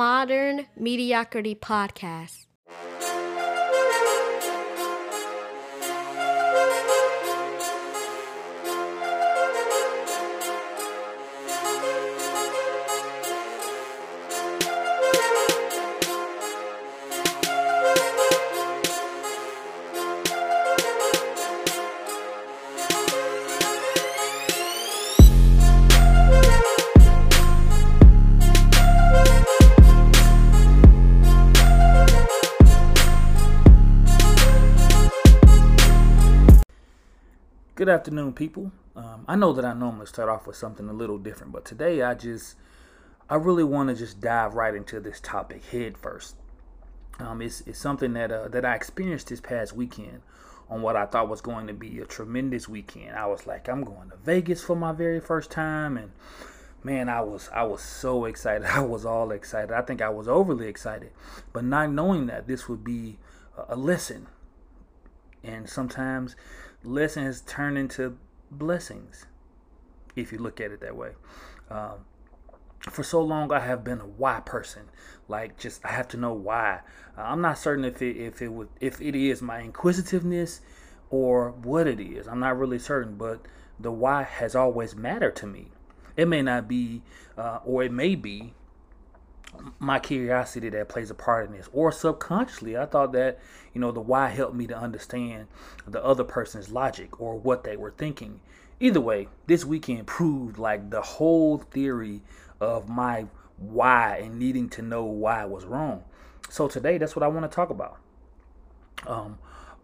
Modern Mediocrity Podcast. Good afternoon, people. Um, I know that I normally start off with something a little different, but today I just, I really want to just dive right into this topic head first. Um, it's, it's something that uh, that I experienced this past weekend on what I thought was going to be a tremendous weekend. I was like, I'm going to Vegas for my very first time, and man, I was I was so excited. I was all excited. I think I was overly excited, but not knowing that this would be a lesson, and sometimes lessons turn into blessings, if you look at it that way. Um, for so long, I have been a why person. Like, just I have to know why. Uh, I'm not certain if it if it would if it is my inquisitiveness or what it is. I'm not really certain, but the why has always mattered to me. It may not be, uh, or it may be my curiosity that plays a part in this. Or subconsciously i thought that you know the why helped me to understand the other person's logic or what they were thinking. Either way this weekend proved like the whole theory of my why and needing to know why was wrong. So today that's what i want to talk about. Um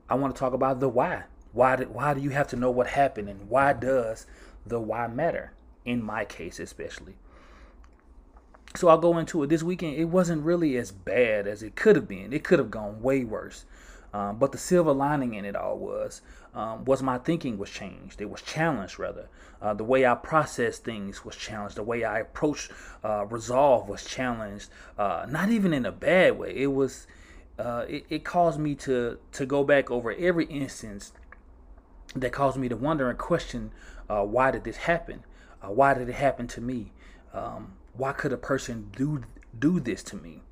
i want to talk about the why. Why did, why do you have to know what happened and why does the why matter? In my case especially so I'll go into it this weekend. It wasn't really as bad as it could have been. It could have gone way worse. Um, but the silver lining in it all was um, was my thinking was changed. It was challenged rather. Uh, the way I processed things was challenged. The way I approached uh, resolve was challenged. Uh, not even in a bad way. It was. Uh, it, it caused me to to go back over every instance that caused me to wonder and question uh, why did this happen? Uh, why did it happen to me? Um, why could a person do do this to me?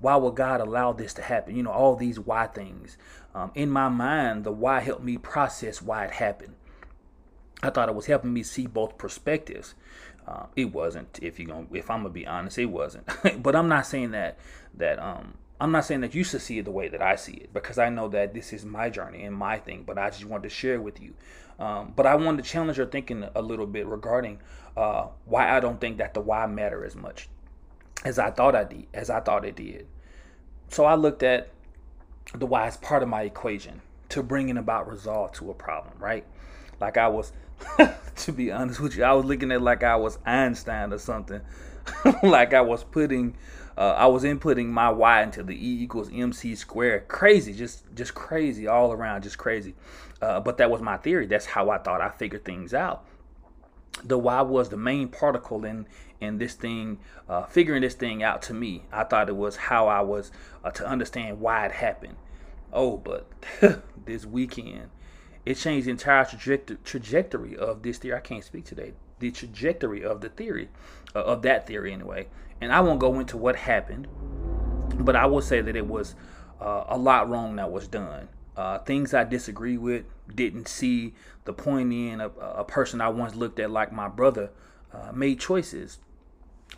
Why would God allow this to happen? You know, all these why things. Um, in my mind, the why helped me process why it happened. I thought it was helping me see both perspectives. Uh, it wasn't. If you're gonna, if I'm gonna be honest, it wasn't. but I'm not saying that that um I'm not saying that you should see it the way that I see it because I know that this is my journey and my thing. But I just wanted to share with you. Um, but I wanted to challenge your thinking a little bit regarding uh, why I don't think that the why matter as much as I thought I did, as I thought it did. So I looked at the why as part of my equation to bringing about resolve to a problem, right? Like I was, to be honest with you, I was looking at like I was Einstein or something. like I was putting, uh, I was inputting my y into the e equals mc squared. Crazy, just just crazy all around, just crazy. Uh, but that was my theory. That's how I thought I figured things out. The y was the main particle in in this thing, uh, figuring this thing out to me. I thought it was how I was uh, to understand why it happened. Oh, but this weekend, it changed the entire trajectory trajectory of this theory. I can't speak today. The trajectory of the theory, uh, of that theory anyway. And I won't go into what happened, but I will say that it was uh, a lot wrong that was done. Uh, things I disagree with, didn't see the point in a, a person I once looked at like my brother uh, made choices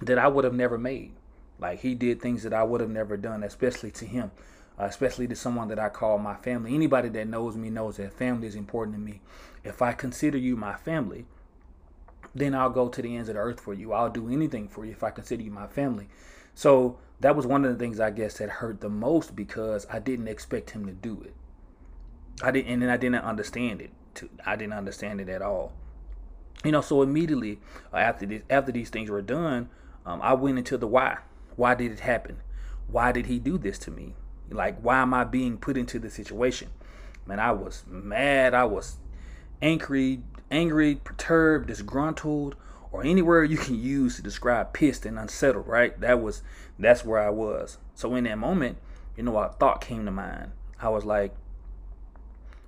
that I would have never made. Like he did things that I would have never done, especially to him, uh, especially to someone that I call my family. Anybody that knows me knows that family is important to me. If I consider you my family, then I'll go to the ends of the earth for you. I'll do anything for you if I consider you my family. So that was one of the things I guess that hurt the most because I didn't expect him to do it. I didn't, and then I didn't understand it. To, I didn't understand it at all. You know, so immediately uh, after this, after these things were done, um, I went into the why. Why did it happen? Why did he do this to me? Like, why am I being put into this situation? Man, I was mad. I was angry, angry, perturbed, disgruntled, or any word you can use to describe pissed and unsettled. Right? That was that's where I was. So in that moment, you know, a thought came to mind. I was like,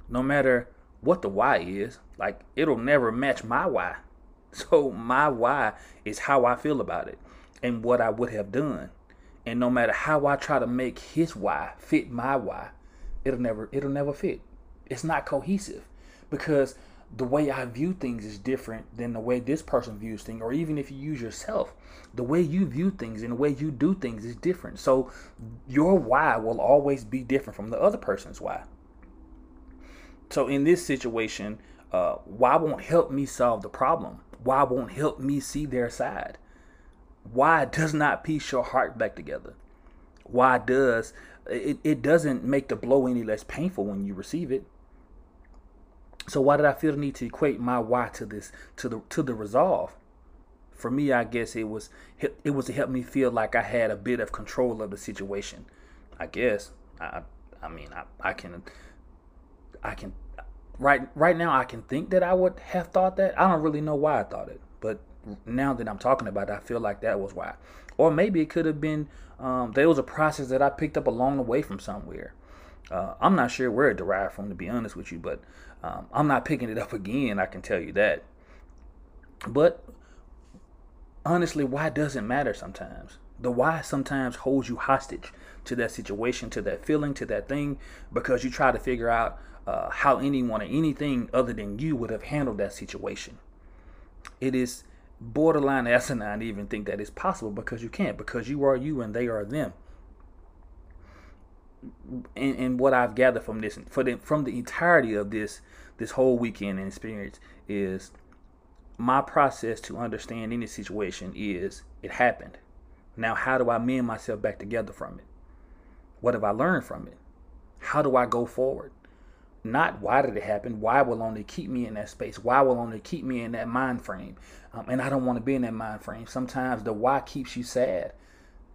no matter what the why is, like it'll never match my why. So my why is how I feel about it and what I would have done. And no matter how I try to make his why fit my why, it'll never it'll never fit. It's not cohesive because the way I view things is different than the way this person views things, or even if you use yourself, the way you view things and the way you do things is different. So your why will always be different from the other person's why. So in this situation, uh, why won't help me solve the problem? Why won't help me see their side? Why does not piece your heart back together? Why does it, it doesn't make the blow any less painful when you receive it? So why did I feel the need to equate my why to this to the to the resolve? For me, I guess it was it was to help me feel like I had a bit of control of the situation. I guess I I mean I, I can I can right right now I can think that I would have thought that. I don't really know why I thought it, but now that I'm talking about it, I feel like that was why. Or maybe it could have been um, there was a process that I picked up along the way from somewhere. Uh, I'm not sure where it derived from, to be honest with you, but um, I'm not picking it up again. I can tell you that. But honestly, why doesn't matter sometimes. The why sometimes holds you hostage to that situation, to that feeling, to that thing, because you try to figure out uh, how anyone or anything other than you would have handled that situation. It is borderline asinine to even think that it's possible because you can't, because you are you and they are them and, and what I've gathered from this, for the, from the entirety of this this whole weekend and experience is my process to understand any situation is it happened. Now, how do I mend myself back together from it? What have I learned from it? How do I go forward? Not why did it happen? Why will only keep me in that space? Why will only keep me in that mind frame? Um, and I don't want to be in that mind frame. Sometimes the why keeps you sad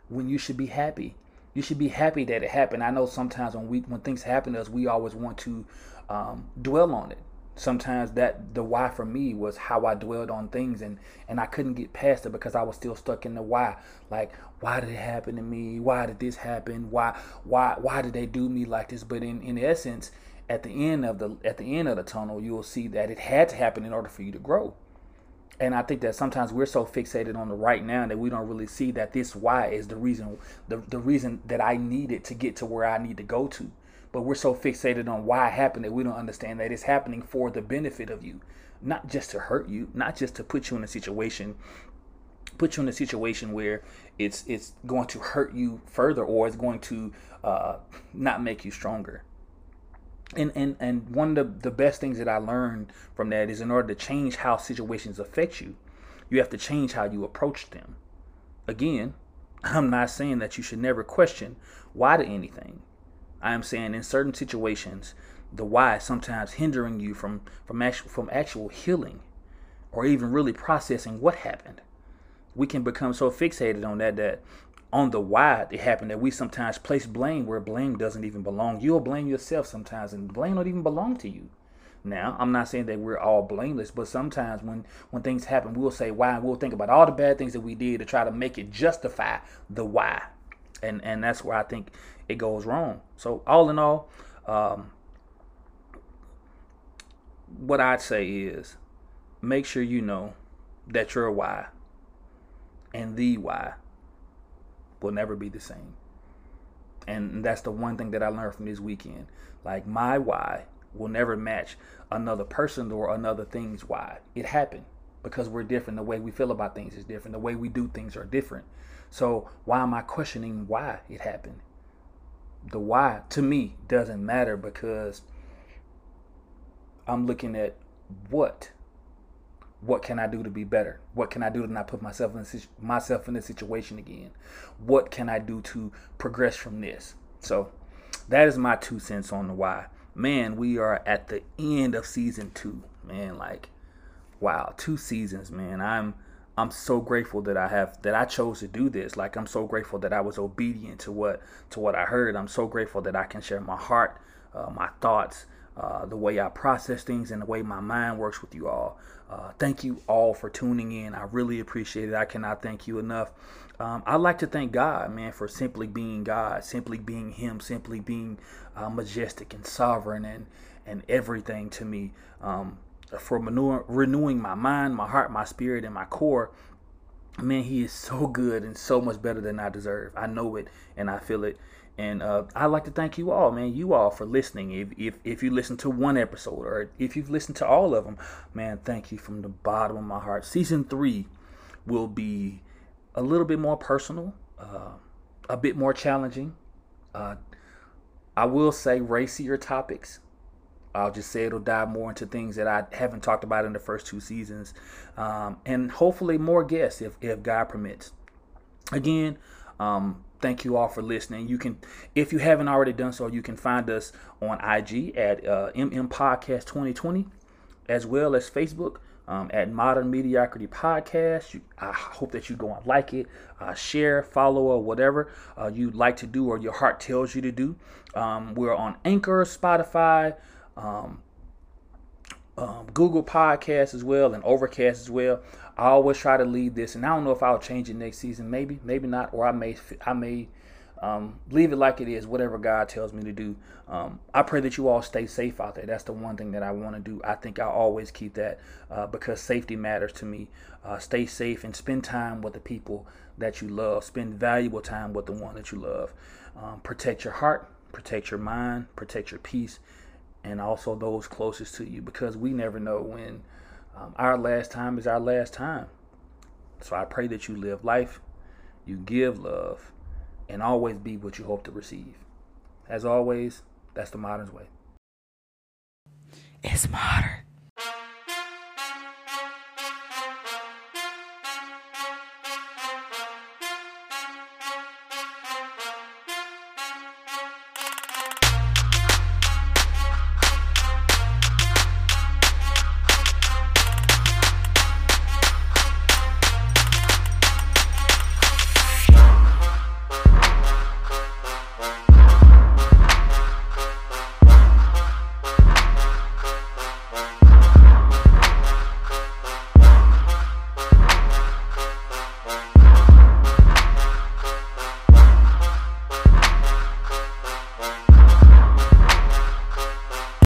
when you should be happy you should be happy that it happened. I know sometimes when we when things happen to us, we always want to um, dwell on it. Sometimes that the why for me was how I dwelled on things and and I couldn't get past it because I was still stuck in the why. Like why did it happen to me? Why did this happen? Why why why did they do me like this? But in in essence, at the end of the at the end of the tunnel, you will see that it had to happen in order for you to grow. And I think that sometimes we're so fixated on the right now that we don't really see that this why is the reason the, the reason that I needed to get to where I need to go to. But we're so fixated on why it happened that we don't understand that it's happening for the benefit of you, not just to hurt you, not just to put you in a situation put you in a situation where it's it's going to hurt you further or it's going to uh, not make you stronger and and and one of the, the best things that I learned from that is in order to change how situations affect you, you have to change how you approach them. Again, I'm not saying that you should never question why to anything. I am saying in certain situations, the why is sometimes hindering you from from actual from actual healing, or even really processing what happened. We can become so fixated on that that on the why it happened that we sometimes place blame where blame doesn't even belong. You'll blame yourself sometimes, and blame don't even belong to you. Now, I'm not saying that we're all blameless, but sometimes when when things happen, we'll say why, we'll think about all the bad things that we did to try to make it justify the why, and and that's where I think it goes wrong. So all in all, um, what I'd say is, make sure you know that your why and the why will never be the same. And that's the one thing that I learned from this weekend. Like my why will never match another person or another thing's why. It happened because we're different. The way we feel about things is different. The way we do things are different. So why am I questioning why it happened? The why to me doesn't matter because I'm looking at what what can I do to be better? What can I do to not put myself in this, myself in this situation again? What can I do to progress from this? So that is my two cents on the why. Man, we are at the end of season two. Man, like wow, two seasons, man. I'm I'm so grateful that I have that I chose to do this. Like I'm so grateful that I was obedient to what to what I heard. I'm so grateful that I can share my heart, uh, my thoughts, uh, the way I process things, and the way my mind works with you all. Uh, thank you all for tuning in. I really appreciate it. I cannot thank you enough. Um, I'd like to thank God, man, for simply being God, simply being Him, simply being uh, majestic and sovereign and, and everything to me. Um, for renewing my mind, my heart, my spirit, and my core. man, he is so good and so much better than I deserve. I know it and I feel it. And uh, I'd like to thank you all, man, you all for listening. If, if, if you listen to one episode or if you've listened to all of them, man, thank you from the bottom of my heart. Season three will be a little bit more personal, uh, a bit more challenging. Uh, I will say racier topics. I'll just say it'll dive more into things that I haven't talked about in the first two seasons, um, and hopefully more guests if if God permits. Again, um, thank you all for listening. You can, if you haven't already done so, you can find us on IG at uh, MM Podcast 2020, as well as Facebook um, at Modern Mediocrity Podcast. You, I hope that you go and like it, uh, share, follow, or whatever uh, you'd like to do or your heart tells you to do. Um, we're on Anchor, Spotify, um, um, Google Podcasts as well, and Overcast as well. I always try to lead this, and I don't know if I'll change it next season. Maybe, maybe not, or I may, I may um, leave it like it is, whatever God tells me to do. Um, I pray that you all stay safe out there. That's the one thing that I want to do. I think I always keep that uh, because safety matters to me. Uh, stay safe and spend time with the people that you love. Spend valuable time with the one that you love. Um, protect your heart, protect your mind, protect your peace, and also those closest to you because we never know when um, our last time is our last time. So I pray that you live life, you give love, and always be what you hope to receive. As always, that's the modern way. It's modern.